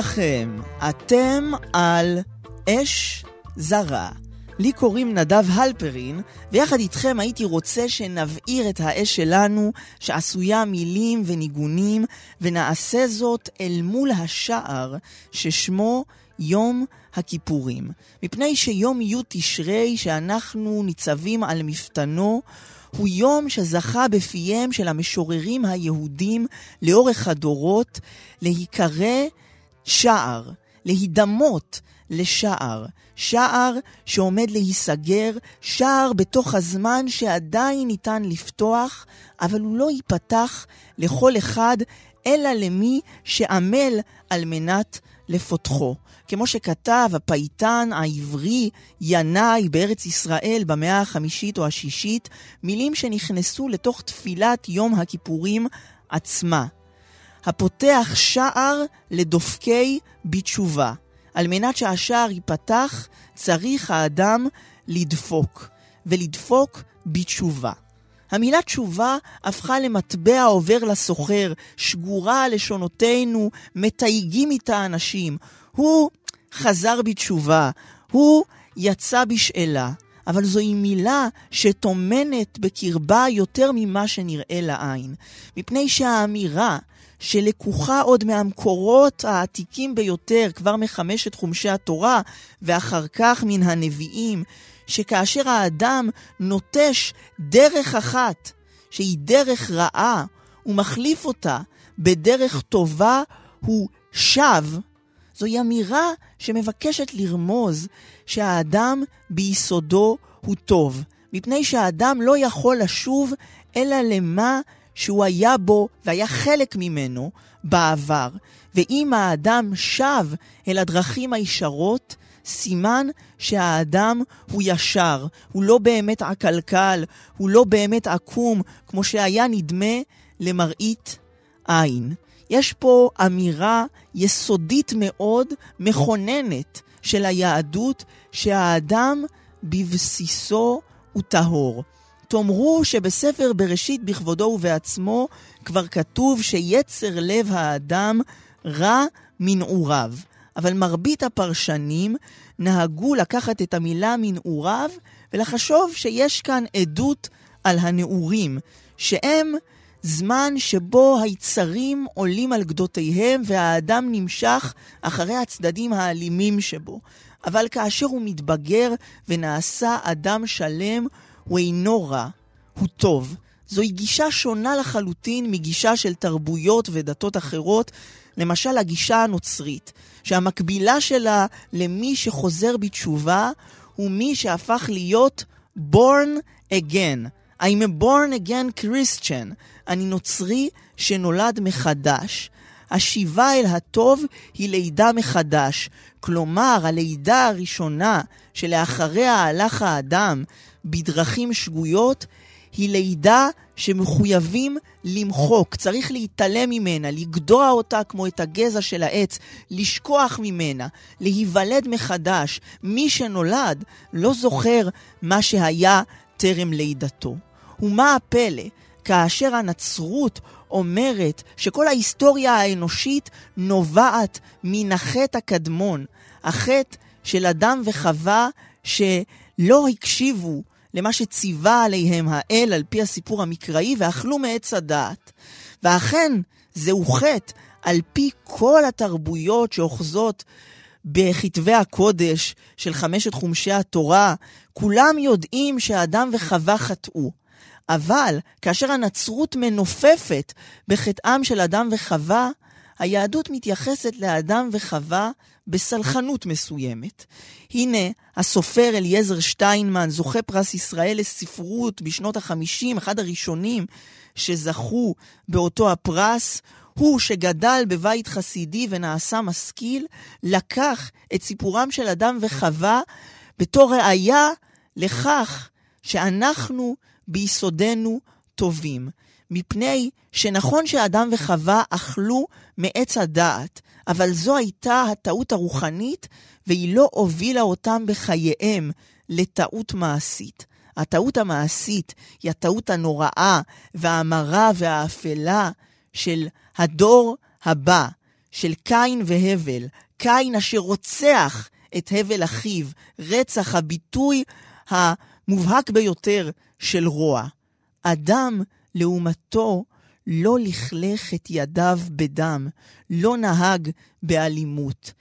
לכם, אתם על אש זרה. לי קוראים נדב הלפרין, ויחד איתכם הייתי רוצה שנבעיר את האש שלנו, שעשויה מילים וניגונים, ונעשה זאת אל מול השער ששמו יום הכיפורים. מפני שיום י' תשרי, שאנחנו ניצבים על מפתנו, הוא יום שזכה בפיהם של המשוררים היהודים לאורך הדורות להיקרא שער, להידמות לשער. שער שעומד להיסגר, שער בתוך הזמן שעדיין ניתן לפתוח, אבל הוא לא ייפתח לכל אחד, אלא למי שעמל על מנת לפותחו. כמו שכתב הפייטן העברי ינאי בארץ ישראל במאה החמישית או השישית, מילים שנכנסו לתוך תפילת יום הכיפורים עצמה. הפותח שער לדופקי בתשובה. על מנת שהשער ייפתח, צריך האדם לדפוק, ולדפוק בתשובה. המילה תשובה הפכה למטבע עובר לסוחר, שגורה לשונותינו, מתייגים איתה אנשים. הוא חזר בתשובה, הוא יצא בשאלה. אבל זוהי מילה שטומנת בקרבה יותר ממה שנראה לעין. מפני שהאמירה שלקוחה עוד מהמקורות העתיקים ביותר, כבר מחמשת חומשי התורה, ואחר כך מן הנביאים, שכאשר האדם נוטש דרך אחת, שהיא דרך רעה, ומחליף אותה בדרך טובה, הוא שב. זוהי אמירה שמבקשת לרמוז שהאדם ביסודו הוא טוב, מפני שהאדם לא יכול לשוב אלא למה שהוא היה בו והיה חלק ממנו בעבר. ואם האדם שב אל הדרכים הישרות, סימן שהאדם הוא ישר, הוא לא באמת עקלקל, הוא לא באמת עקום, כמו שהיה נדמה למראית עין. יש פה אמירה יסודית מאוד, מכוננת, של היהדות, שהאדם בבסיסו הוא טהור. תאמרו שבספר בראשית בכבודו ובעצמו כבר כתוב שיצר לב האדם רע מנעוריו. אבל מרבית הפרשנים נהגו לקחת את המילה מנעוריו ולחשוב שיש כאן עדות על הנעורים, שהם זמן שבו היצרים עולים על גדותיהם והאדם נמשך אחרי הצדדים האלימים שבו. אבל כאשר הוא מתבגר ונעשה אדם שלם, הוא אינו רע, הוא טוב. זוהי גישה שונה לחלוטין מגישה של תרבויות ודתות אחרות, למשל הגישה הנוצרית, שהמקבילה שלה למי שחוזר בתשובה הוא מי שהפך להיות born again. I'm a born again Christian. אני נוצרי שנולד מחדש. השיבה אל הטוב היא לידה מחדש. כלומר, הלידה הראשונה שלאחריה הלך האדם בדרכים שגויות, היא לידה שמחויבים למחוק, צריך להתעלם ממנה, לגדוע אותה כמו את הגזע של העץ, לשכוח ממנה, להיוולד מחדש. מי שנולד לא זוכר מה שהיה טרם לידתו. ומה הפלא? כאשר הנצרות אומרת שכל ההיסטוריה האנושית נובעת מן החטא הקדמון, החטא של אדם וחווה שלא הקשיבו למה שציווה עליהם האל על פי הסיפור המקראי ואכלו מעץ הדעת. ואכן, זהו חטא על פי כל התרבויות שאוחזות בכתבי הקודש של חמשת חומשי התורה, כולם יודעים שאדם וחווה חטאו. אבל כאשר הנצרות מנופפת בחטאם של אדם וחווה, היהדות מתייחסת לאדם וחווה בסלחנות מסוימת. הנה, הסופר אליעזר שטיינמן, זוכה פרס ישראל לספרות בשנות ה-50, אחד הראשונים שזכו באותו הפרס, הוא שגדל בבית חסידי ונעשה משכיל, לקח את סיפורם של אדם וחווה בתור ראיה לכך שאנחנו ביסודנו טובים. מפני שנכון שאדם וחווה אכלו מעץ הדעת, אבל זו הייתה הטעות הרוחנית, והיא לא הובילה אותם בחייהם לטעות מעשית. הטעות המעשית היא הטעות הנוראה והמרה והאפלה של הדור הבא, של קין והבל. קין אשר רוצח את הבל אחיו, רצח הביטוי המובהק ביותר של רוע. אדם, לעומתו, לא לכלך את ידיו בדם, לא נהג באלימות.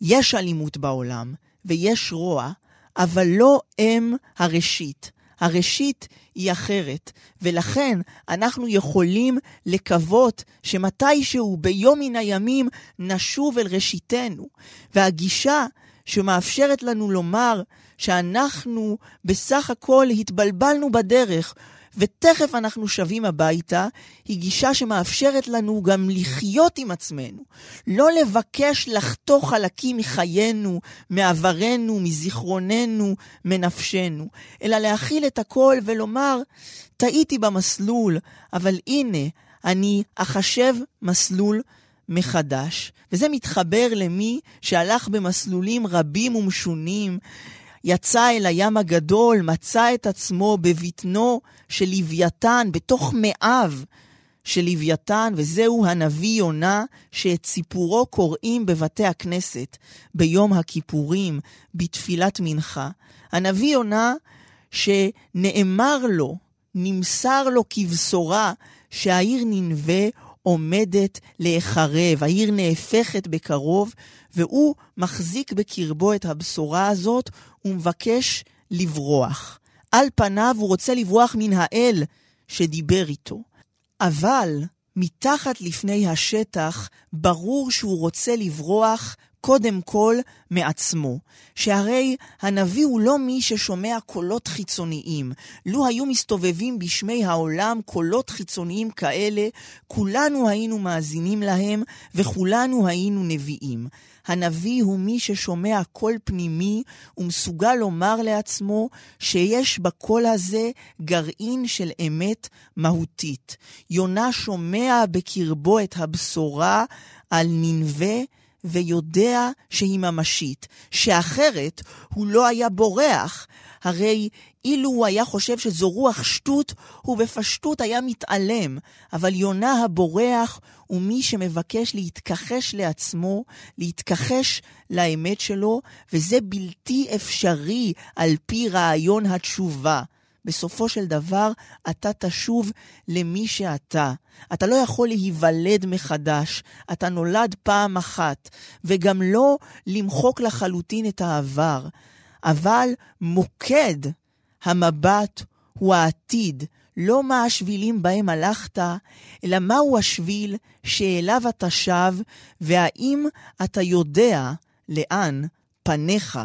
יש אלימות בעולם, ויש רוע, אבל לא הם הראשית. הראשית היא אחרת, ולכן אנחנו יכולים לקוות שמתישהו ביום מן הימים נשוב אל ראשיתנו. והגישה שמאפשרת לנו לומר שאנחנו בסך הכל התבלבלנו בדרך, ותכף אנחנו שבים הביתה, היא גישה שמאפשרת לנו גם לחיות עם עצמנו. לא לבקש לחתוך חלקים מחיינו, מעברנו, מזיכרוננו, מנפשנו, אלא להכיל את הכל ולומר, טעיתי במסלול, אבל הנה, אני אחשב מסלול מחדש. וזה מתחבר למי שהלך במסלולים רבים ומשונים, יצא אל הים הגדול, מצא את עצמו בבטנו של לוויתן, בתוך מאיו של לוויתן, וזהו הנביא יונה, שאת סיפורו קוראים בבתי הכנסת, ביום הכיפורים, בתפילת מנחה. הנביא יונה, שנאמר לו, נמסר לו כבשורה, שהעיר ננבה עומדת להיחרב, העיר נהפכת בקרוב, והוא מחזיק בקרבו את הבשורה הזאת ומבקש לברוח. על פניו הוא רוצה לברוח מן האל שדיבר איתו. אבל מתחת לפני השטח ברור שהוא רוצה לברוח קודם כל מעצמו, שהרי הנביא הוא לא מי ששומע קולות חיצוניים. לו היו מסתובבים בשמי העולם קולות חיצוניים כאלה, כולנו היינו מאזינים להם וכולנו היינו נביאים. הנביא הוא מי ששומע קול פנימי ומסוגל לומר לעצמו שיש בקול הזה גרעין של אמת מהותית. יונה שומע בקרבו את הבשורה על ננבה ויודע שהיא ממשית, שאחרת הוא לא היה בורח. הרי אילו הוא היה חושב שזו רוח שטות, הוא בפשטות היה מתעלם. אבל יונה הבורח הוא מי שמבקש להתכחש לעצמו, להתכחש לאמת שלו, וזה בלתי אפשרי על פי רעיון התשובה. בסופו של דבר אתה תשוב למי שאתה. אתה לא יכול להיוולד מחדש, אתה נולד פעם אחת, וגם לא למחוק לחלוטין את העבר. אבל מוקד המבט הוא העתיד, לא מה השבילים בהם הלכת, אלא מהו השביל שאליו אתה שב, והאם אתה יודע לאן פניך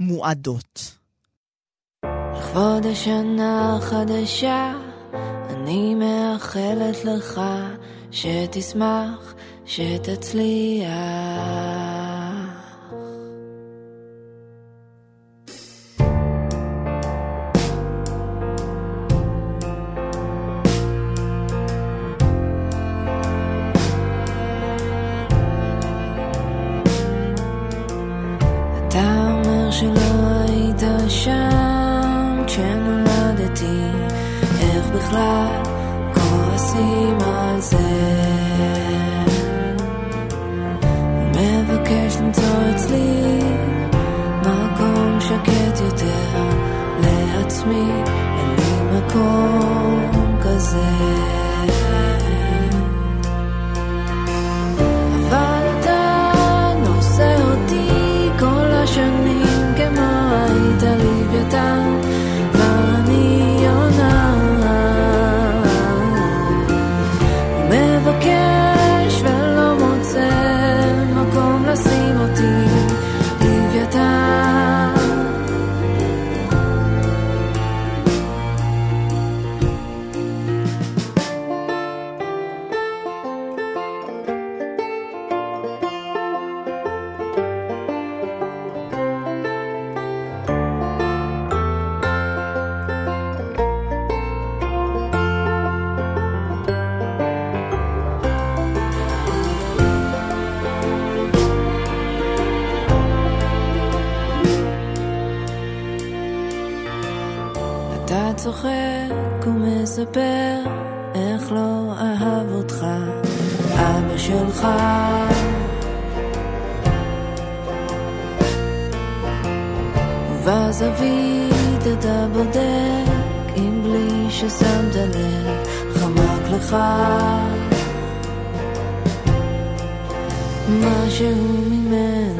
מועדות. לכבוד השנה החדשה, אני מאחלת לך שתשמח, שתצליח. צוחק ומספר איך לא אהב אותך. אבא שלך. ובזווית אתה בודק אם בלי ששמת לב חמק לך. משהו ממנו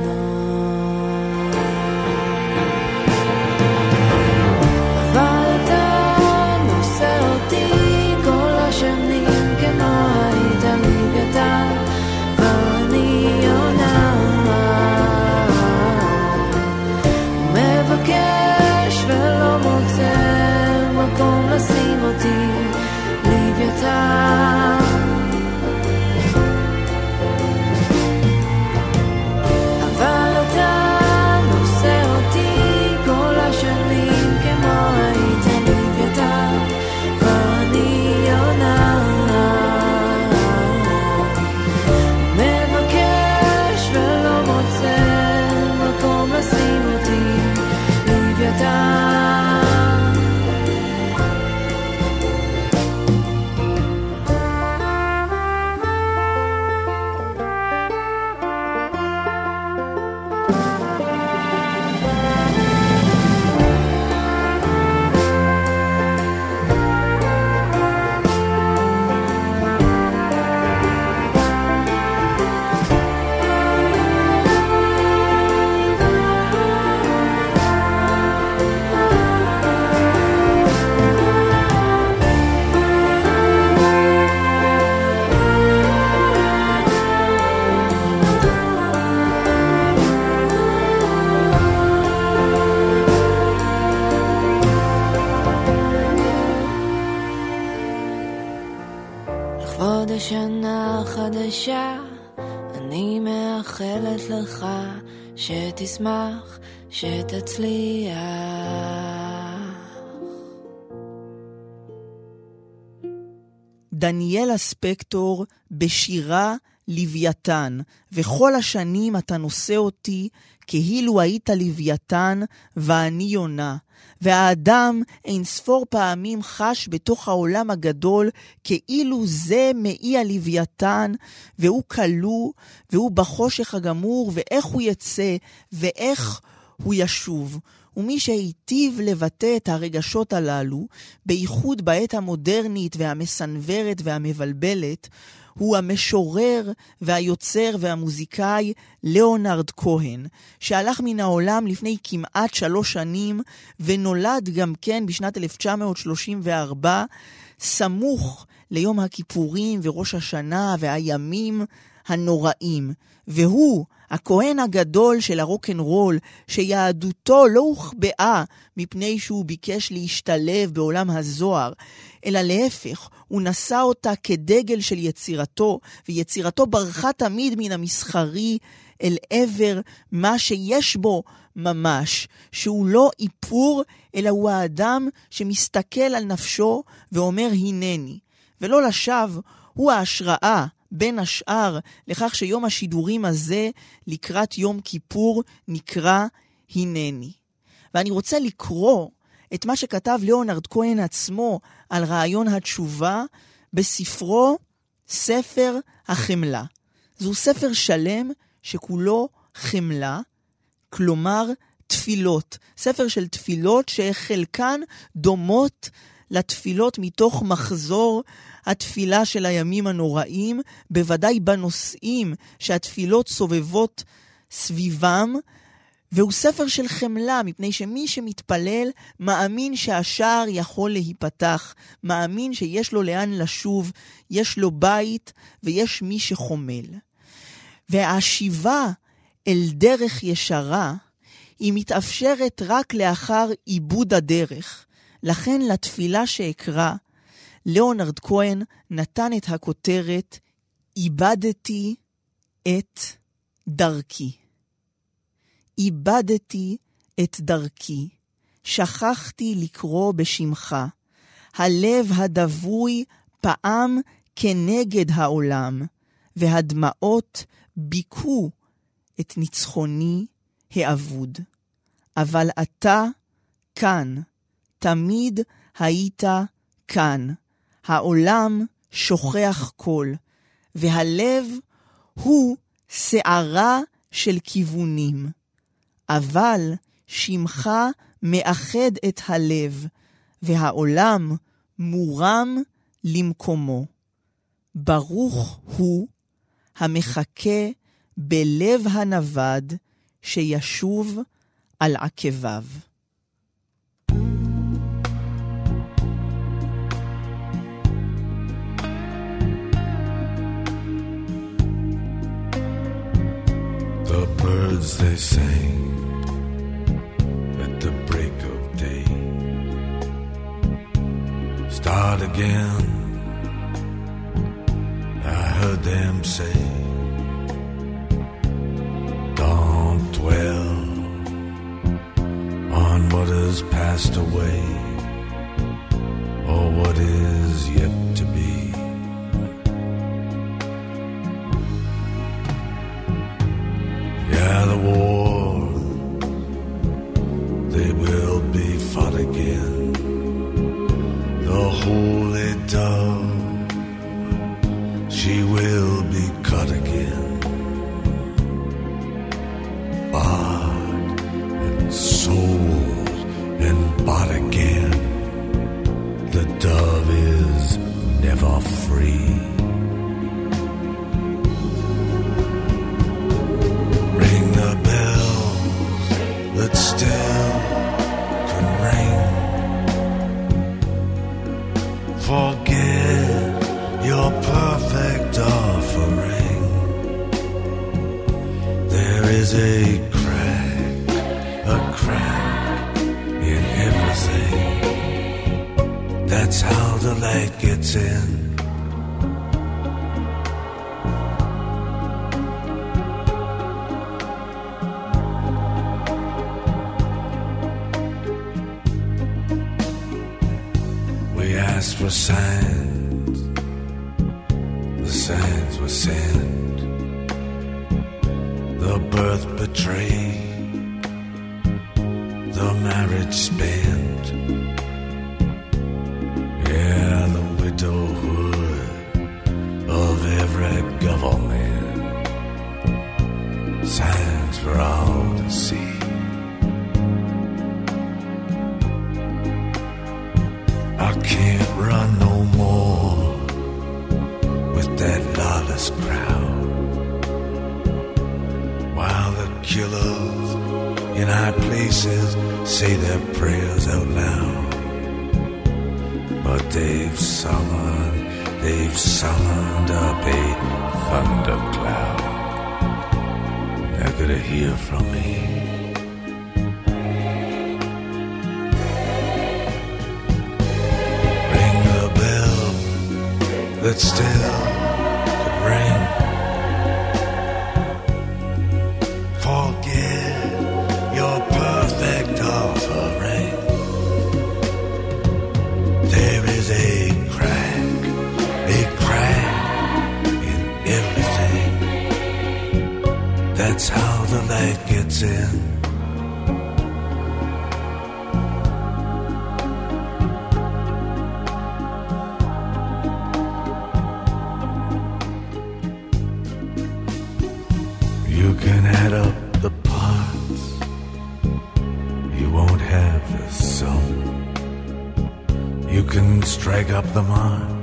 שתצליח. דניאלה ספקטור בשירה לוויתן, וכל השנים אתה נושא אותי כאילו היית לוויתן ואני יונה. והאדם אין ספור פעמים חש בתוך העולם הגדול כאילו זה מאי הלוויתן, והוא כלוא, והוא בחושך הגמור, ואיך הוא יצא, ואיך הוא ישוב. ומי שהיטיב לבטא את הרגשות הללו, בייחוד בעת המודרנית והמסנוורת והמבלבלת, הוא המשורר והיוצר והמוזיקאי ליאונרד כהן, שהלך מן העולם לפני כמעט שלוש שנים, ונולד גם כן בשנת 1934, סמוך ליום הכיפורים וראש השנה והימים הנוראים. והוא, הכהן הגדול של הרוקנרול, שיהדותו לא הוחבאה מפני שהוא ביקש להשתלב בעולם הזוהר, אלא להפך, הוא נשא אותה כדגל של יצירתו, ויצירתו ברחה תמיד מן המסחרי אל עבר מה שיש בו ממש, שהוא לא איפור, אלא הוא האדם שמסתכל על נפשו ואומר הנני. ולא לשווא, הוא ההשראה, בין השאר, לכך שיום השידורים הזה, לקראת יום כיפור, נקרא הנני. ואני רוצה לקרוא את מה שכתב ליאונרד כהן עצמו על רעיון התשובה בספרו ספר החמלה. זהו ספר שלם שכולו חמלה, כלומר תפילות. ספר של תפילות שחלקן דומות לתפילות מתוך מחזור התפילה של הימים הנוראים, בוודאי בנושאים שהתפילות סובבות סביבם, והוא ספר של חמלה, מפני שמי שמתפלל מאמין שהשער יכול להיפתח, מאמין שיש לו לאן לשוב, יש לו בית ויש מי שחומל. והשיבה אל דרך ישרה, היא מתאפשרת רק לאחר עיבוד הדרך. לכן לתפילה שאקרא, ליאונרד כהן נתן את הכותרת איבדתי את דרכי. איבדתי את דרכי, שכחתי לקרוא בשמך. הלב הדבוי פעם כנגד העולם, והדמעות ביכו את ניצחוני האבוד. אבל אתה כאן, תמיד היית כאן. העולם שוכח כל, והלב הוא שערה של כיוונים. אבל שמך מאחד את הלב, והעולם מורם למקומו. ברוך הוא המחכה בלב הנווד, שישוב על עקביו. The birds they sang at the break of day. Start again. I heard them say, Don't dwell on what has passed away or what is yet to be. They will be fought again. The holy That's how the light gets in. We asked for signs, the signs were sent. The birth betrayed, the marriage spent. Widowhood of every government. Signs for all to see. I can't run no more with that lawless crowd. While the killers in high places say their prayers out loud. But they've summoned, they've summoned up a thundercloud. They're gonna hear from me. Ring the bell that still light. You can add up the parts, you won't have the sum. You can strike up the march,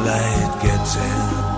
starlight gets in.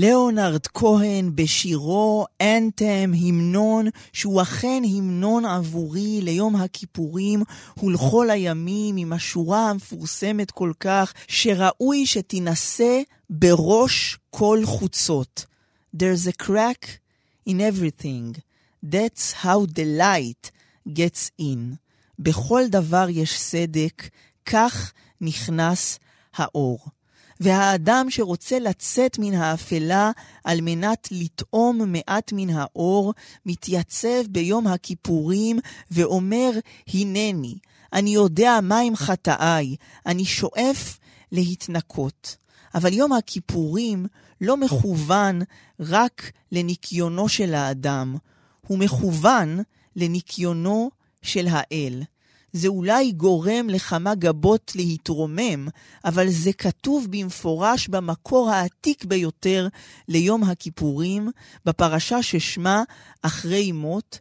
ליאונרד כהן בשירו אנתם, המנון, שהוא אכן המנון עבורי ליום הכיפורים ולכל הימים, עם השורה המפורסמת כל כך, שראוי שתינשא בראש כל חוצות. There's a crack in everything. That's how the light gets in. בכל דבר יש סדק, כך נכנס האור. והאדם שרוצה לצאת מן האפלה על מנת לטעום מעט מן האור, מתייצב ביום הכיפורים ואומר, הנני, אני יודע מהם חטאיי, אני שואף להתנקות. אבל יום הכיפורים לא מכוון רק לניקיונו של האדם, הוא מכוון לניקיונו של האל. זה אולי גורם לכמה גבות להתרומם, אבל זה כתוב במפורש במקור העתיק ביותר ליום הכיפורים, בפרשה ששמה אחרי מות,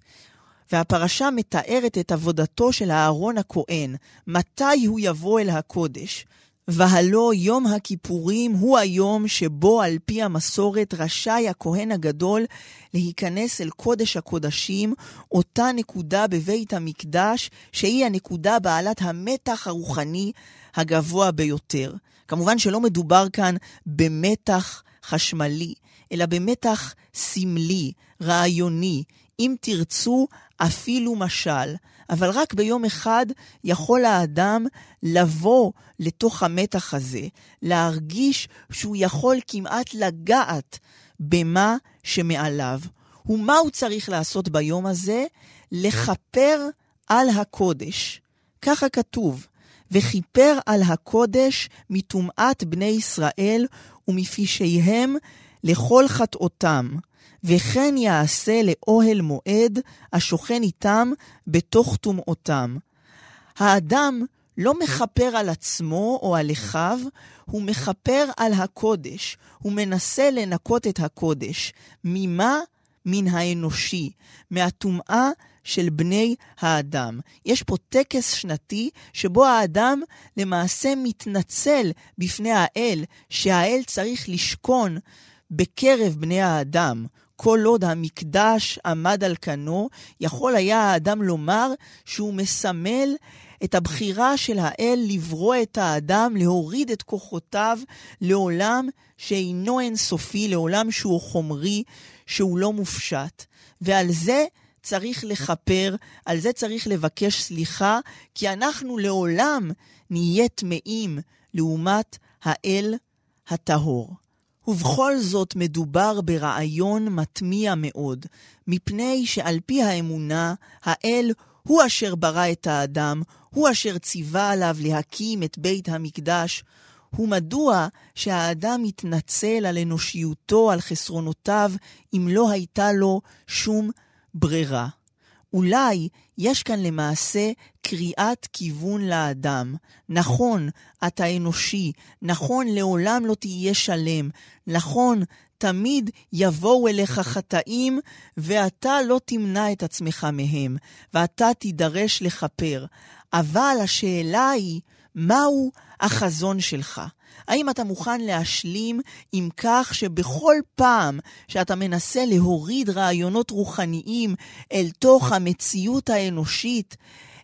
והפרשה מתארת את עבודתו של אהרון הכהן, מתי הוא יבוא אל הקודש. והלא יום הכיפורים הוא היום שבו על פי המסורת רשאי הכהן הגדול להיכנס אל קודש הקודשים, אותה נקודה בבית המקדש, שהיא הנקודה בעלת המתח הרוחני הגבוה ביותר. כמובן שלא מדובר כאן במתח חשמלי, אלא במתח סמלי, רעיוני, אם תרצו, אפילו משל. אבל רק ביום אחד יכול האדם לבוא לתוך המתח הזה, להרגיש שהוא יכול כמעט לגעת במה שמעליו. ומה הוא צריך לעשות ביום הזה? לכפר על הקודש. ככה כתוב, וכיפר על הקודש מטומאת בני ישראל ומפשעיהם לכל חטאותם. וכן יעשה לאוהל מועד השוכן איתם בתוך טומאותם. האדם לא מכפר על עצמו או על אחיו, הוא מכפר על הקודש. הוא מנסה לנקות את הקודש. ממה? מן האנושי, מהטומאה של בני האדם. יש פה טקס שנתי שבו האדם למעשה מתנצל בפני האל, שהאל צריך לשכון בקרב בני האדם. כל עוד המקדש עמד על כנו, יכול היה האדם לומר שהוא מסמל את הבחירה של האל לברוא את האדם, להוריד את כוחותיו לעולם שאינו אינסופי, לעולם שהוא חומרי, שהוא לא מופשט. ועל זה צריך לכפר, על זה צריך לבקש סליחה, כי אנחנו לעולם נהיה טמאים לעומת האל הטהור. ובכל זאת מדובר ברעיון מטמיע מאוד, מפני שעל פי האמונה, האל הוא אשר ברא את האדם, הוא אשר ציווה עליו להקים את בית המקדש, ומדוע שהאדם יתנצל על אנושיותו, על חסרונותיו, אם לא הייתה לו שום ברירה. אולי יש כאן למעשה קריאת כיוון לאדם. נכון, אתה אנושי, נכון, לעולם לא תהיה שלם, נכון, תמיד יבואו אליך חטאים, ואתה לא תמנע את עצמך מהם, ואתה תידרש לכפר. אבל השאלה היא, מהו החזון שלך? האם אתה מוכן להשלים עם כך שבכל פעם שאתה מנסה להוריד רעיונות רוחניים אל תוך המציאות האנושית,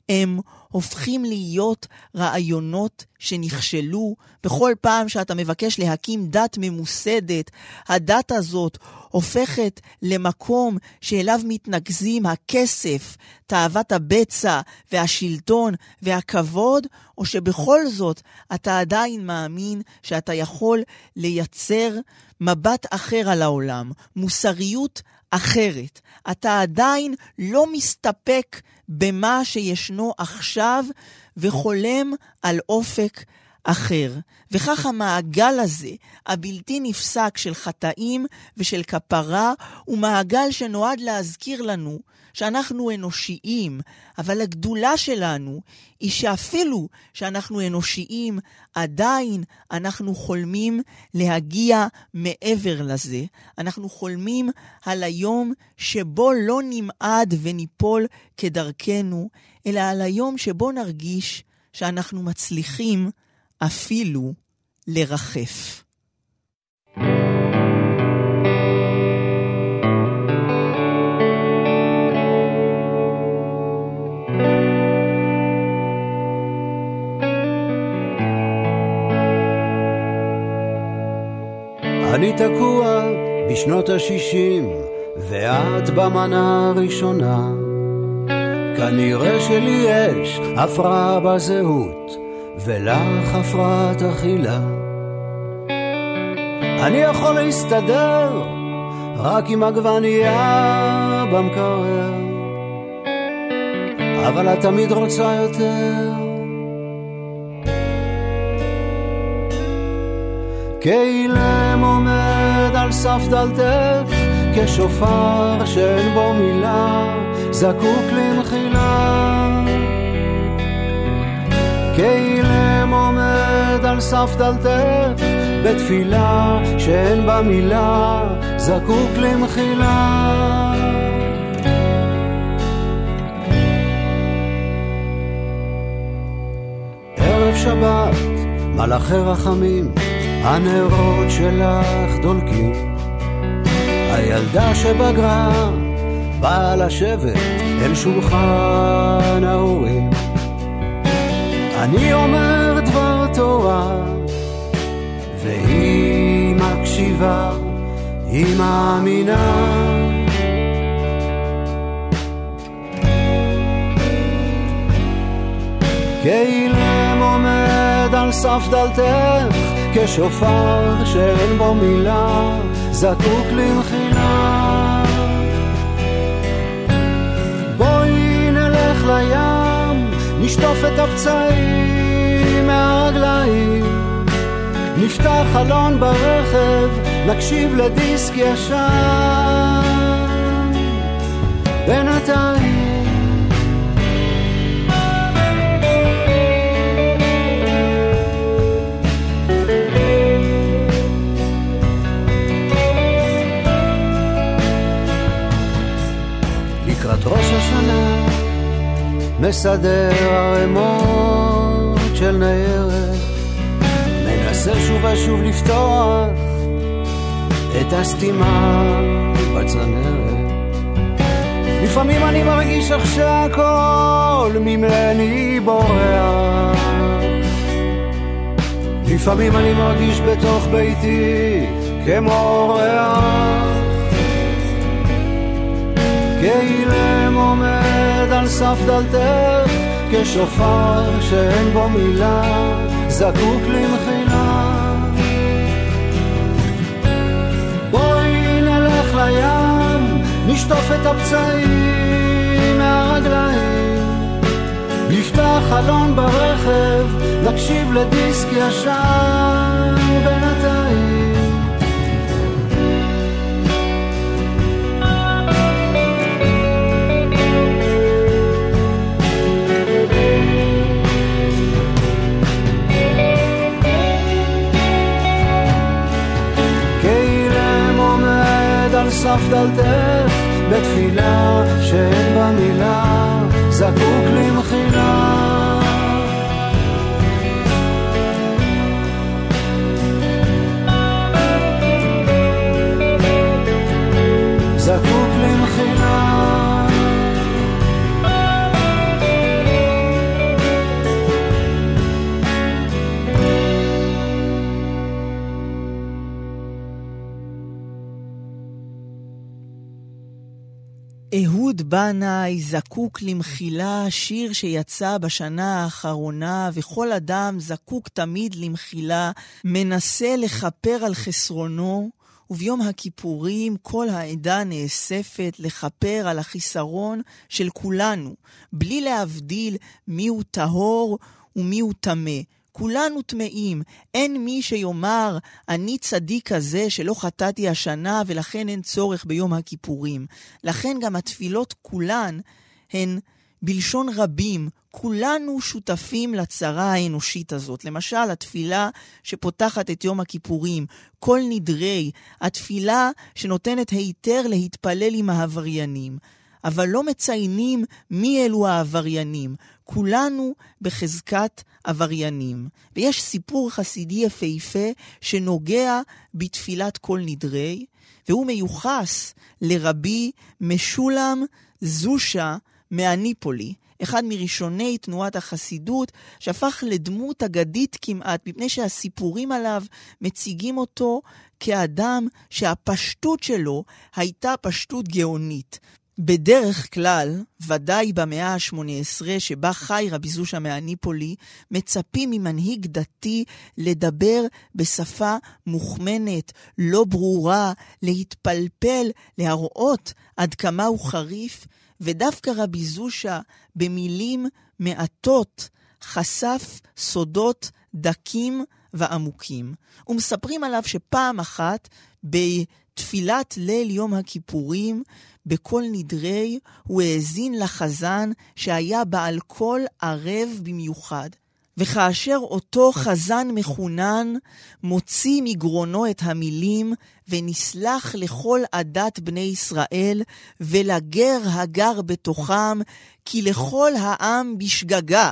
הם הופכים להיות רעיונות שנכשלו. בכל פעם שאתה מבקש להקים דת ממוסדת, הדת הזאת הופכת למקום שאליו מתנקזים הכסף, תאוות הבצע והשלטון והכבוד, או שבכל זאת אתה עדיין מאמין שאתה יכול לייצר מבט אחר על העולם, מוסריות אחרת. אתה עדיין לא מסתפק במה שישנו עכשיו וחולם על אופק אחר. וכך המעגל הזה, הבלתי נפסק של חטאים ושל כפרה, הוא מעגל שנועד להזכיר לנו שאנחנו אנושיים, אבל הגדולה שלנו היא שאפילו שאנחנו אנושיים, עדיין אנחנו חולמים להגיע מעבר לזה. אנחנו חולמים על היום שבו לא נמעד וניפול כדרכנו, אלא על היום שבו נרגיש שאנחנו מצליחים אפילו לרחף. אני תקוע בשנות ה-60, ואת במנה הראשונה. כנראה שלי יש הפרעה בזהות, ולך הפרעת אכילה. אני יכול להסתדר רק עם עגבנייה במקרר, אבל את תמיד רוצה יותר. כאילם עומד על סף דלתך, כשופר שאין בו מילה, זקוק למחילה. כאילם עומד על סף דלתך, בתפילה שאין בה מילה, זקוק למחילה. ערב שבת, מלאכי רחמים, הנרות שלך דולקים. הילדה שבגרה באה לשבת אל שולחן ההורים. אני אומר דבר תורה, והיא מקשיבה, היא מאמינה. כאילם עומד על סף דלתך, כשופר שאין בו מילה, זקוק למחילה. בואי נלך לים, נשטוף את הפצעים מהרגליים, נפתח חלון ברכב, נקשיב לדיסק ישן. בינתיים. ראש השנה מסדר ערימות של ניירת מנסה שוב ושוב לפתוח את הסתימה בצנרת. לפעמים אני מרגיש איך שהכל ממני בורח. לפעמים אני מרגיש בתוך ביתי כמו אורח. כאילם עומד על סף דלתך, כשופר שאין בו מילה, זקוק למחילה. בואי נלך לים, נשטוף את הפצעים מהרגליים, נפתח חלון ברכב, נקשיב לדיסק ישן בינתיים. דלתך, בתפילה שאין בה מילה, זקוק למחילה. בנאי זקוק למחילה, שיר שיצא בשנה האחרונה, וכל אדם זקוק תמיד למחילה, מנסה לכפר על חסרונו, וביום הכיפורים כל העדה נאספת לכפר על החיסרון של כולנו, בלי להבדיל מיהו טהור ומיהו טמא. כולנו טמאים, אין מי שיאמר, אני צדיק כזה שלא חטאתי השנה ולכן אין צורך ביום הכיפורים. לכן גם התפילות כולן הן בלשון רבים, כולנו שותפים לצרה האנושית הזאת. למשל, התפילה שפותחת את יום הכיפורים, כל נדרי, התפילה שנותנת היתר להתפלל עם העבריינים. אבל לא מציינים מי אלו העבריינים. כולנו בחזקת עבריינים. ויש סיפור חסידי יפהפה שנוגע בתפילת כל נדרי, והוא מיוחס לרבי משולם זושה מאניפולי, אחד מראשוני תנועת החסידות, שהפך לדמות אגדית כמעט, מפני שהסיפורים עליו מציגים אותו כאדם שהפשטות שלו הייתה פשטות גאונית. בדרך כלל, ודאי במאה ה-18, שבה חי רבי זושה מאניפולי, מצפים ממנהיג דתי לדבר בשפה מוכמנת, לא ברורה, להתפלפל, להראות עד כמה הוא חריף, ודווקא רבי זושה, במילים מעטות, חשף סודות דקים ועמוקים. ומספרים עליו שפעם אחת, בתפילת ליל יום הכיפורים, בקול נדרי, הוא האזין לחזן שהיה בעל קול ערב במיוחד. וכאשר אותו חזן מחונן מוציא מגרונו את המילים ונסלח לכל עדת בני ישראל ולגר הגר בתוכם כי לכל העם בשגגה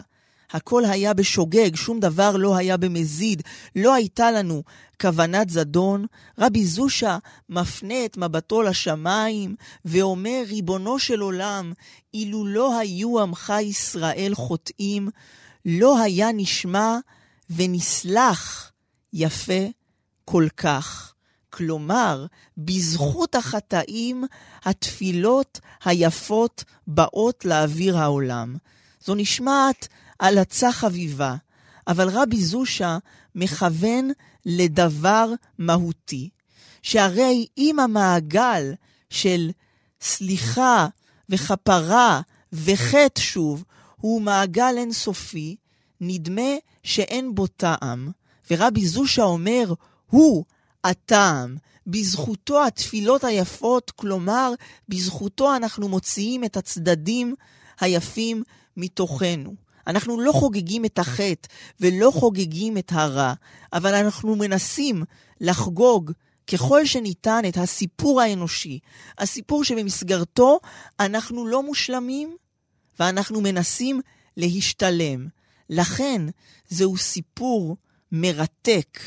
הכל היה בשוגג, שום דבר לא היה במזיד, לא הייתה לנו כוונת זדון. רבי זושה מפנה את מבטו לשמיים ואומר, ריבונו של עולם, אילו לא היו עמך ישראל חוטאים, לא היה נשמע ונסלח יפה כל כך. כלומר, בזכות החטאים, התפילות היפות באות לאוויר העולם. זו נשמעת הלצה חביבה, אבל רבי זושה מכוון לדבר מהותי, שהרי אם המעגל של סליחה וכפרה וחטא שוב הוא מעגל אינסופי, נדמה שאין בו טעם, ורבי זושה אומר, הוא הטעם. בזכותו התפילות היפות, כלומר, בזכותו אנחנו מוציאים את הצדדים היפים מתוכנו. אנחנו לא חוגגים את החטא ולא חוגגים את הרע, אבל אנחנו מנסים לחגוג ככל שניתן את הסיפור האנושי, הסיפור שבמסגרתו אנחנו לא מושלמים ואנחנו מנסים להשתלם. לכן זהו סיפור מרתק.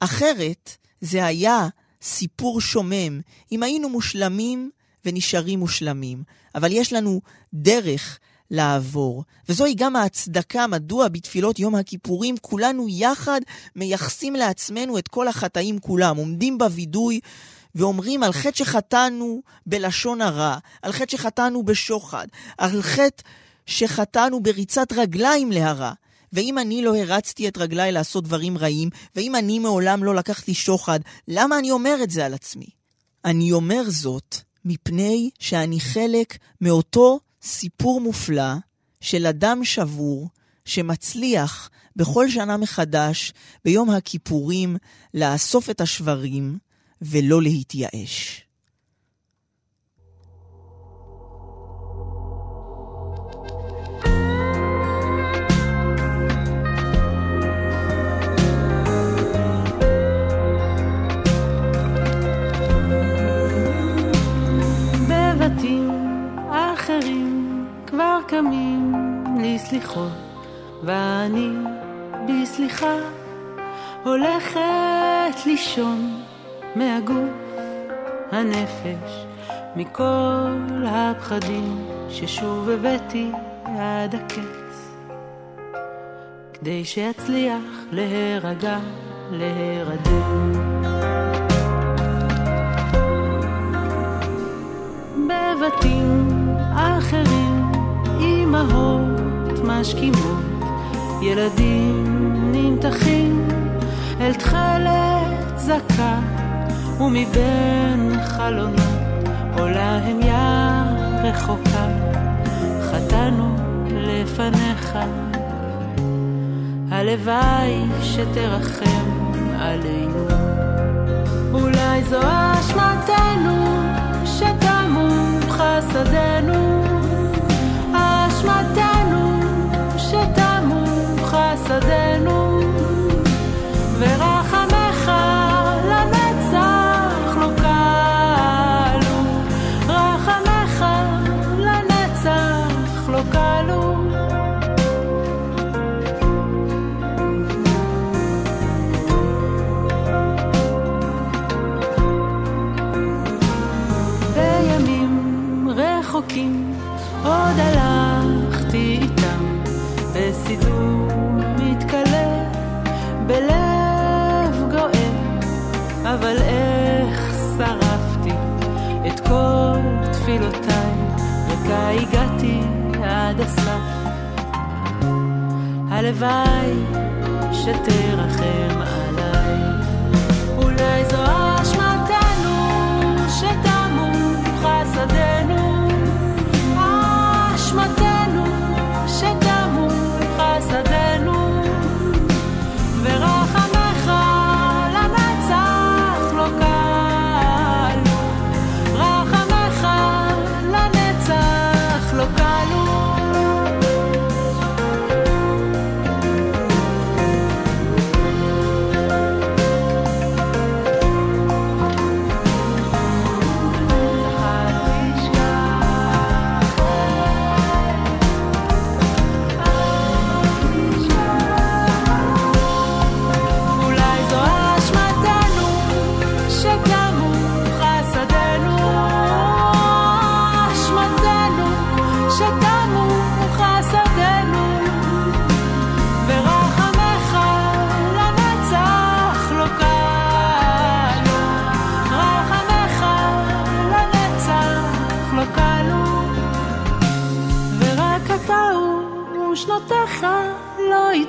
אחרת זה היה סיפור שומם, אם היינו מושלמים ונשארים מושלמים. אבל יש לנו דרך לעבור. וזוהי גם ההצדקה מדוע בתפילות יום הכיפורים כולנו יחד מייחסים לעצמנו את כל החטאים כולם, עומדים בווידוי ואומרים על חטא שחטאנו בלשון הרע, על חטא שחטאנו בשוחד, על חטא שחטאנו בריצת רגליים להרע. ואם אני לא הרצתי את רגליי לעשות דברים רעים, ואם אני מעולם לא לקחתי שוחד, למה אני אומר את זה על עצמי? אני אומר זאת מפני שאני חלק מאותו סיפור מופלא של אדם שבור שמצליח בכל שנה מחדש, ביום הכיפורים, לאסוף את השברים ולא להתייאש. לי סליחות, ואני בסליחה הולכת לישון מהגוף, הנפש, מכל הפחדים ששוב הבאתי עד הקץ, כדי שאצליח להירגע, להירדם. בבתים אמהות משכימות, ילדים נמתחים אל תכלת זכה, ומבין חלונות עולה המיה רחוקה, חטאנו לפניך. הלוואי שתרחם עלינו. אולי זו אשמתנו שתמו חסדינו, אשמתנו שתמו חסדינו,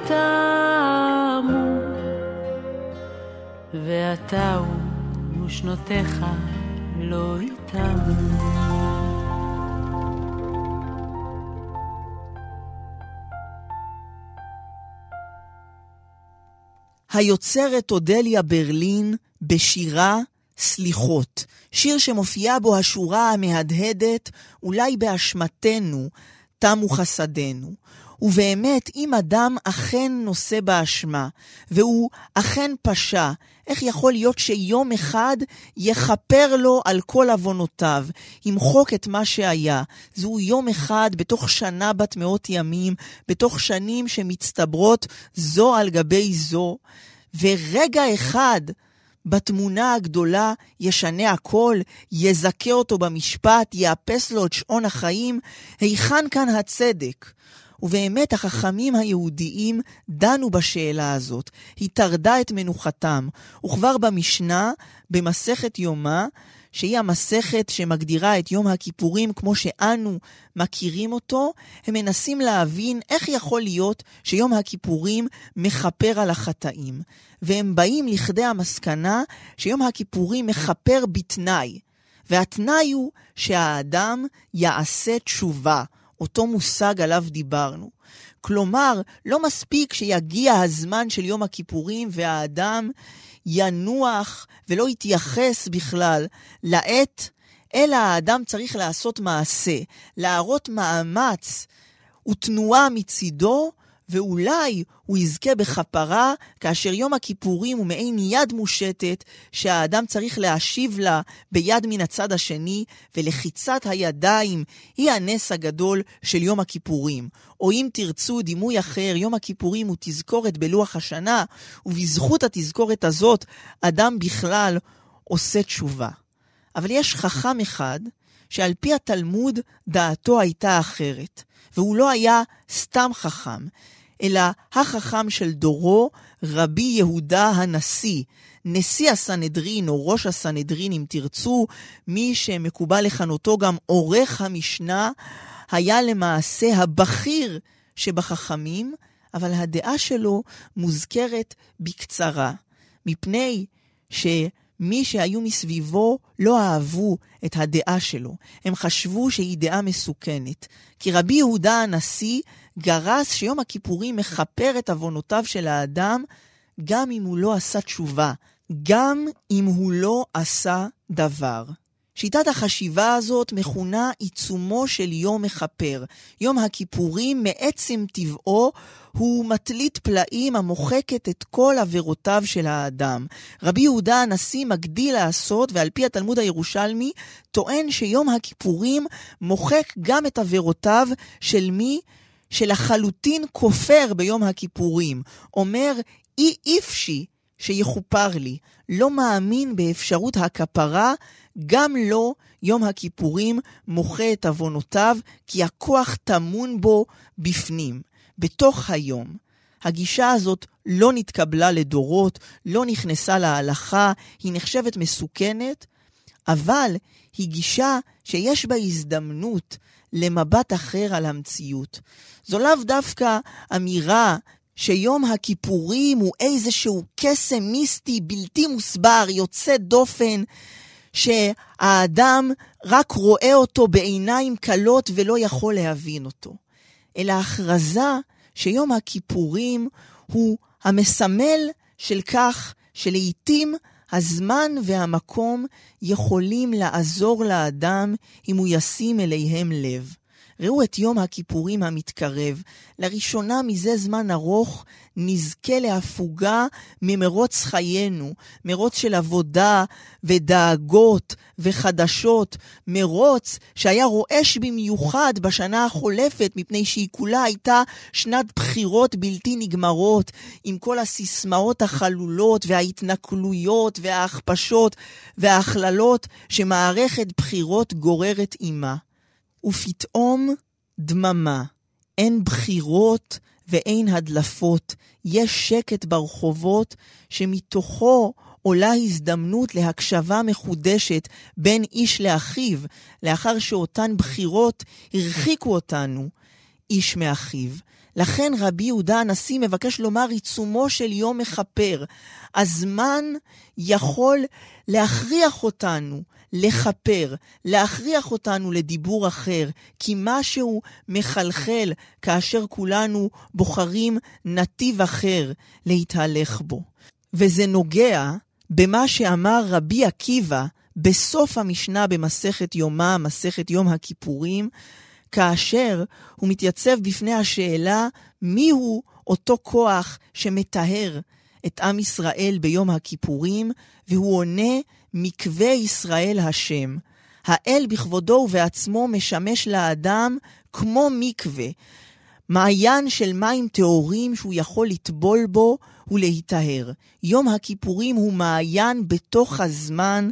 איתמו. ואתה הוא ושנותיך לא איתנו. היוצרת אודליה ברלין בשירה סליחות, שיר שמופיעה בו השורה המהדהדת, אולי באשמתנו, תמו חסדינו. ובאמת, אם אדם אכן נושא באשמה, והוא אכן פשע, איך יכול להיות שיום אחד יכפר לו על כל עוונותיו, ימחוק את מה שהיה? זהו יום אחד בתוך שנה בת מאות ימים, בתוך שנים שמצטברות זו על גבי זו, ורגע אחד בתמונה הגדולה ישנה הכל, יזכה אותו במשפט, יאפס לו את שעון החיים, היכן כאן הצדק? ובאמת החכמים היהודיים דנו בשאלה הזאת, היא טרדה את מנוחתם, וכבר במשנה, במסכת יומא, שהיא המסכת שמגדירה את יום הכיפורים כמו שאנו מכירים אותו, הם מנסים להבין איך יכול להיות שיום הכיפורים מכפר על החטאים. והם באים לכדי המסקנה שיום הכיפורים מכפר בתנאי. והתנאי הוא שהאדם יעשה תשובה, אותו מושג עליו דיברנו. כלומר, לא מספיק שיגיע הזמן של יום הכיפורים והאדם ינוח ולא יתייחס בכלל לעת, אלא האדם צריך לעשות מעשה, להראות מאמץ ותנועה מצידו, ואולי הוא יזכה בכפרה, כאשר יום הכיפורים הוא מעין יד מושטת, שהאדם צריך להשיב לה ביד מן הצד השני, ולחיצת הידיים היא הנס הגדול של יום הכיפורים. או אם תרצו דימוי אחר, יום הכיפורים הוא תזכורת בלוח השנה, ובזכות התזכורת הזאת, אדם בכלל עושה תשובה. אבל יש חכם אחד, שעל פי התלמוד דעתו הייתה אחרת, והוא לא היה סתם חכם, אלא החכם של דורו, רבי יהודה הנשיא, נשיא הסנהדרין או ראש הסנהדרין אם תרצו, מי שמקובל לכנותו גם עורך המשנה, היה למעשה הבכיר שבחכמים, אבל הדעה שלו מוזכרת בקצרה, מפני שמי שהיו מסביבו לא אהבו את הדעה שלו. הם חשבו שהיא דעה מסוכנת. כי רבי יהודה הנשיא גרס שיום הכיפורים מכפר את עוונותיו של האדם, גם אם הוא לא עשה תשובה, גם אם הוא לא עשה דבר. שיטת החשיבה הזאת מכונה עיצומו של יום מכפר. יום הכיפורים מעצם טבעו הוא מטלית פלאים המוחקת את כל עבירותיו של האדם. רבי יהודה הנשיא מגדיל לעשות, ועל פי התלמוד הירושלמי, טוען שיום הכיפורים מוחק גם את עבירותיו של מי שלחלוטין כופר ביום הכיפורים. אומר, אי איפשי שיכופר לי, לא מאמין באפשרות הכפרה, גם לא יום הכיפורים מוחה את עוונותיו, כי הכוח טמון בו בפנים, בתוך היום. הגישה הזאת לא נתקבלה לדורות, לא נכנסה להלכה, היא נחשבת מסוכנת, אבל היא גישה שיש בה הזדמנות למבט אחר על המציאות. זו לאו דווקא אמירה שיום הכיפורים הוא איזשהו קסם מיסטי בלתי מוסבר, יוצא דופן, שהאדם רק רואה אותו בעיניים כלות ולא יכול להבין אותו. אלא הכרזה שיום הכיפורים הוא המסמל של כך שלעיתים הזמן והמקום יכולים לעזור לאדם אם הוא ישים אליהם לב. ראו את יום הכיפורים המתקרב. לראשונה מזה זמן ארוך נזכה להפוגה ממרוץ חיינו, מרוץ של עבודה ודאגות וחדשות, מרוץ שהיה רועש במיוחד בשנה החולפת, מפני שהיא כולה הייתה שנת בחירות בלתי נגמרות, עם כל הסיסמאות החלולות וההתנכלויות וההכפשות וההכללות שמערכת בחירות גוררת עימה. ופתאום דממה. אין בחירות ואין הדלפות. יש שקט ברחובות שמתוכו עולה הזדמנות להקשבה מחודשת בין איש לאחיו, לאחר שאותן בחירות הרחיקו אותנו איש מאחיו. לכן רבי יהודה הנשיא מבקש לומר עיצומו של יום מכפר. הזמן יכול להכריח אותנו לכפר, להכריח אותנו לדיבור אחר, כי משהו מחלחל כאשר כולנו בוחרים נתיב אחר להתהלך בו. וזה נוגע במה שאמר רבי עקיבא בסוף המשנה במסכת יומא, מסכת יום הכיפורים, כאשר הוא מתייצב בפני השאלה מיהו אותו כוח שמטהר את עם ישראל ביום הכיפורים, והוא עונה מקווה ישראל השם. האל בכבודו ובעצמו משמש לאדם כמו מקווה, מעיין של מים טהורים שהוא יכול לטבול בו ולהיטהר. יום הכיפורים הוא מעיין בתוך הזמן,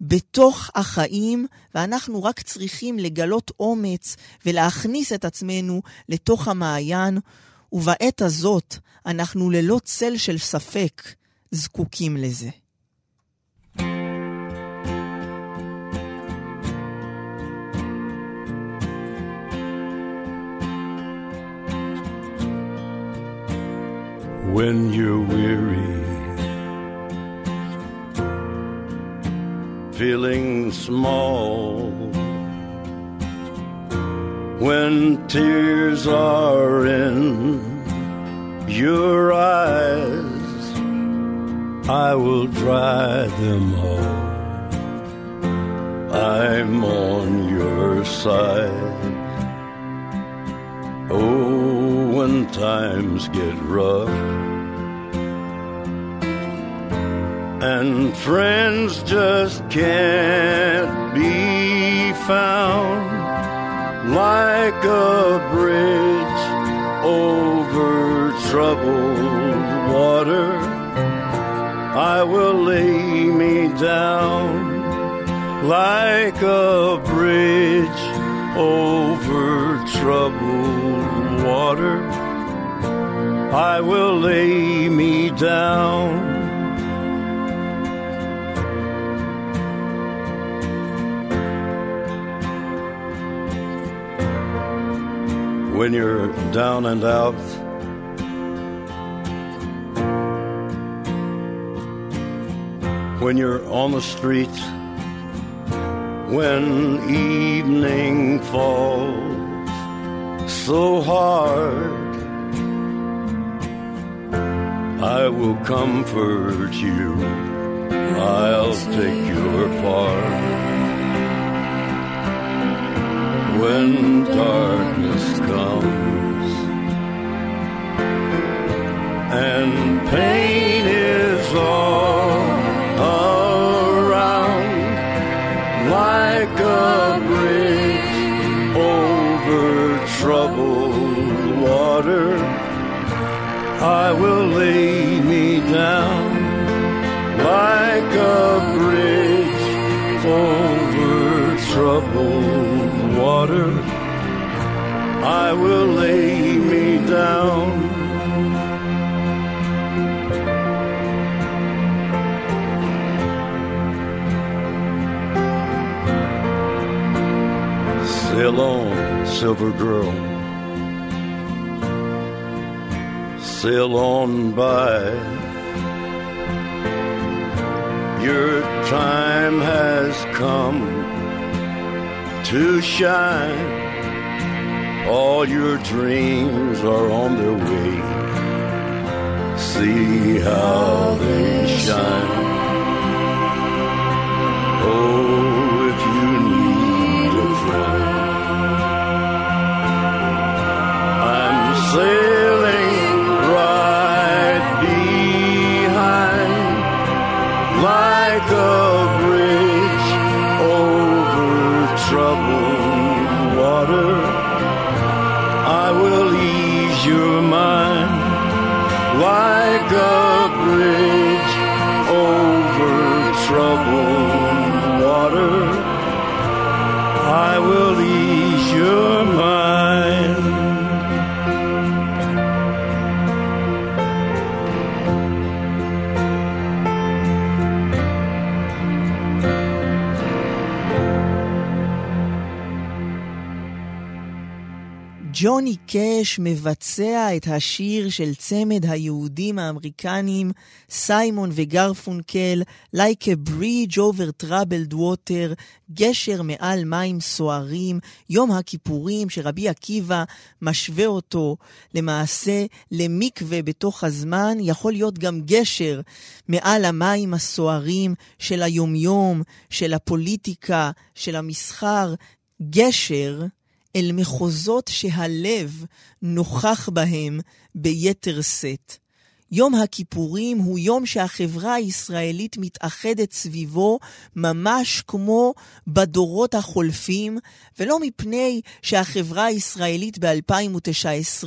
בתוך החיים, ואנחנו רק צריכים לגלות אומץ ולהכניס את עצמנו לתוך המעיין, ובעת הזאת אנחנו ללא צל של ספק זקוקים לזה. when you're weary, feeling small, when tears are in your eyes, I will dry them all. I'm on your side. Oh, when times get rough and friends just can't be found like a bridge over troubled water. I will lay me down like a bridge over troubled water I will lay me down. When you're down and out, when you're on the street, when evening falls so hard. I will comfort you. I'll take your part. When darkness comes and pain is all around, like a bridge over troubled water. I will lay me down like a bridge over troubled water. I will lay me down. Sail on, silver girl. sail on by. Your time has come to shine. All your dreams are on their way. See how they shine. Oh, ג'וני קאש מבצע את השיר של צמד היהודים האמריקנים סיימון וגרפונקל, Like a bridge over troubled water, גשר מעל מים סוערים, יום הכיפורים שרבי עקיבא משווה אותו. למעשה למקווה בתוך הזמן, יכול להיות גם גשר מעל המים הסוערים של היומיום, של הפוליטיקה, של המסחר, גשר אל מחוזות שהלב נוכח בהם ביתר שאת. יום הכיפורים הוא יום שהחברה הישראלית מתאחדת סביבו ממש כמו בדורות החולפים, ולא מפני שהחברה הישראלית ב-2019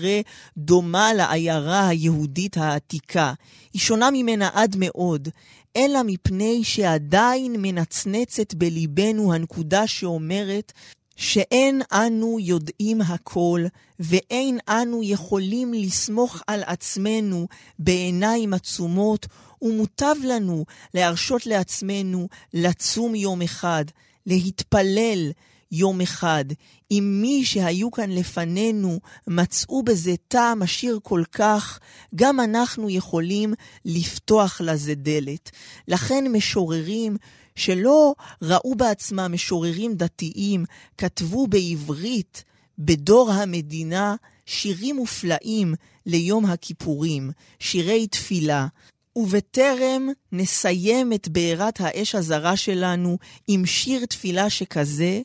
דומה לעיירה היהודית העתיקה. היא שונה ממנה עד מאוד, אלא מפני שעדיין מנצנצת בליבנו הנקודה שאומרת שאין אנו יודעים הכל, ואין אנו יכולים לסמוך על עצמנו בעיניים עצומות, ומוטב לנו להרשות לעצמנו לצום יום אחד, להתפלל יום אחד. אם מי שהיו כאן לפנינו מצאו בזה טעם עשיר כל כך, גם אנחנו יכולים לפתוח לזה דלת. לכן משוררים שלא ראו בעצמם משוררים דתיים, כתבו בעברית, בדור המדינה, שירים מופלאים ליום הכיפורים, שירי תפילה. ובטרם נסיים את בעירת האש הזרה שלנו עם שיר תפילה שכזה,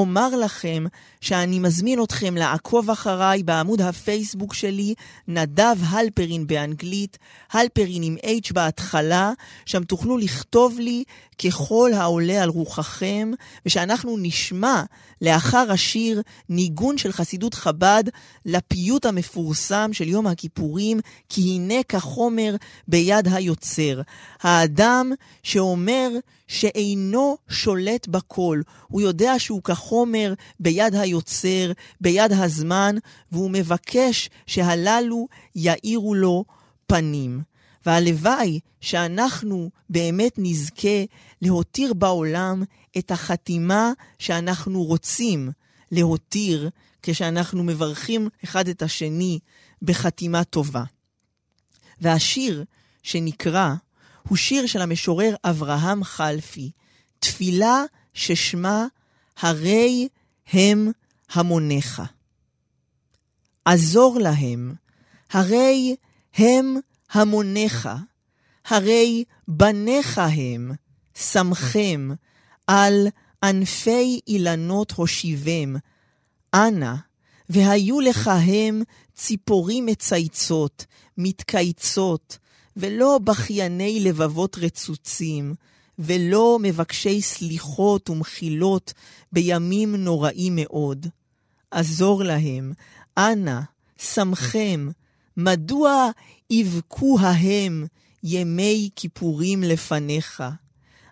אומר לכם שאני מזמין אתכם לעקוב אחריי בעמוד הפייסבוק שלי, נדב הלפרין באנגלית, הלפרין עם H בהתחלה, שם תוכלו לכתוב לי ככל העולה על רוחכם, ושאנחנו נשמע לאחר השיר ניגון של חסידות חב"ד לפיוט המפורסם של יום הכיפורים, כי הנה כחומר ביד היוצר. האדם שאומר שאינו שולט בכל. הוא יודע שהוא כחומר ביד היוצר, ביד הזמן, והוא מבקש שהללו יאירו לו פנים. והלוואי שאנחנו באמת נזכה להותיר בעולם את החתימה שאנחנו רוצים להותיר כשאנחנו מברכים אחד את השני בחתימה טובה. והשיר שנקרא הוא שיר של המשורר אברהם חלפי, תפילה ששמה הרי הם המוניך. עזור להם, הרי הם המוניך, הרי בניך הם, שמכם, על ענפי אילנות הושיבם, אנא, והיו לך הם ציפורים מצייצות, מתקייצות, ולא בכייני לבבות רצוצים, ולא מבקשי סליחות ומחילות בימים נוראים מאוד. עזור להם, אנא, שמכם, מדוע יבכו ההם ימי כיפורים לפניך?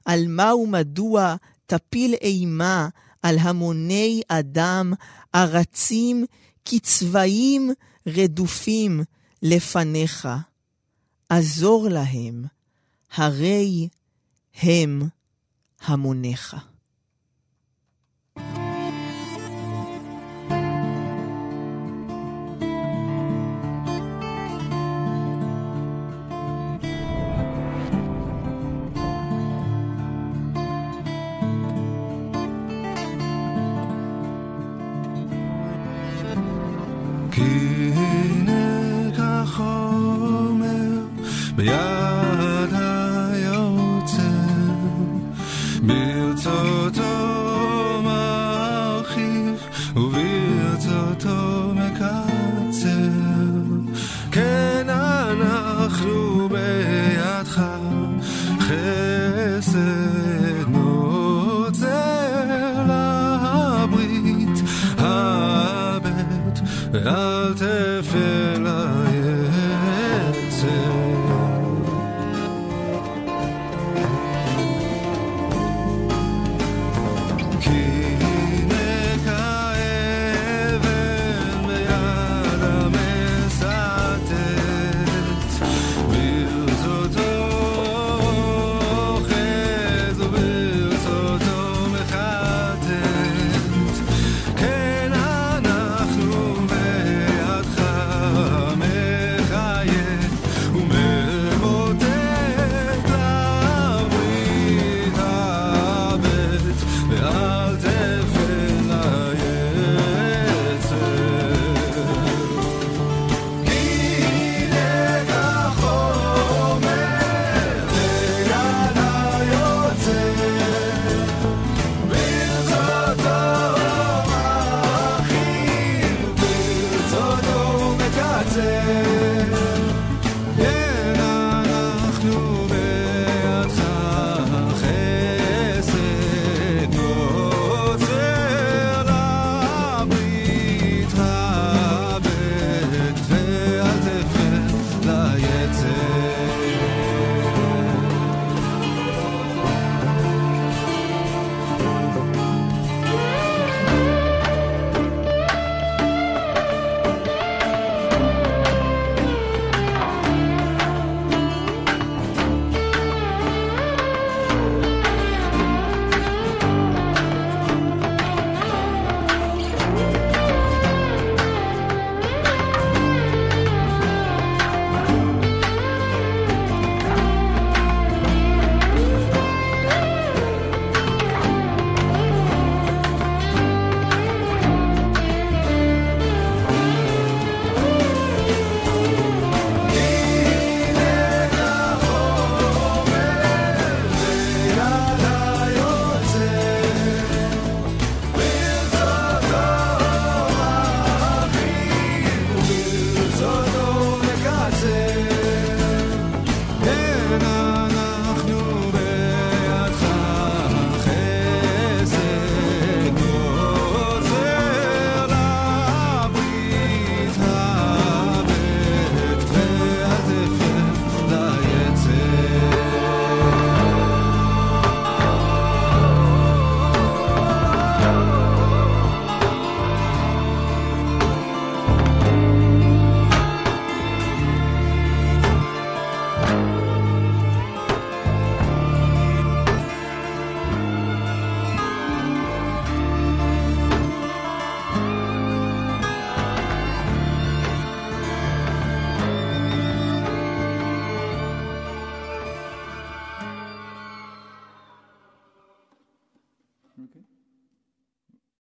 על מה ומדוע תפיל אימה על המוני אדם ארצים כצבעים רדופים לפניך? עזור להם, הרי הם המוניך. כי ביד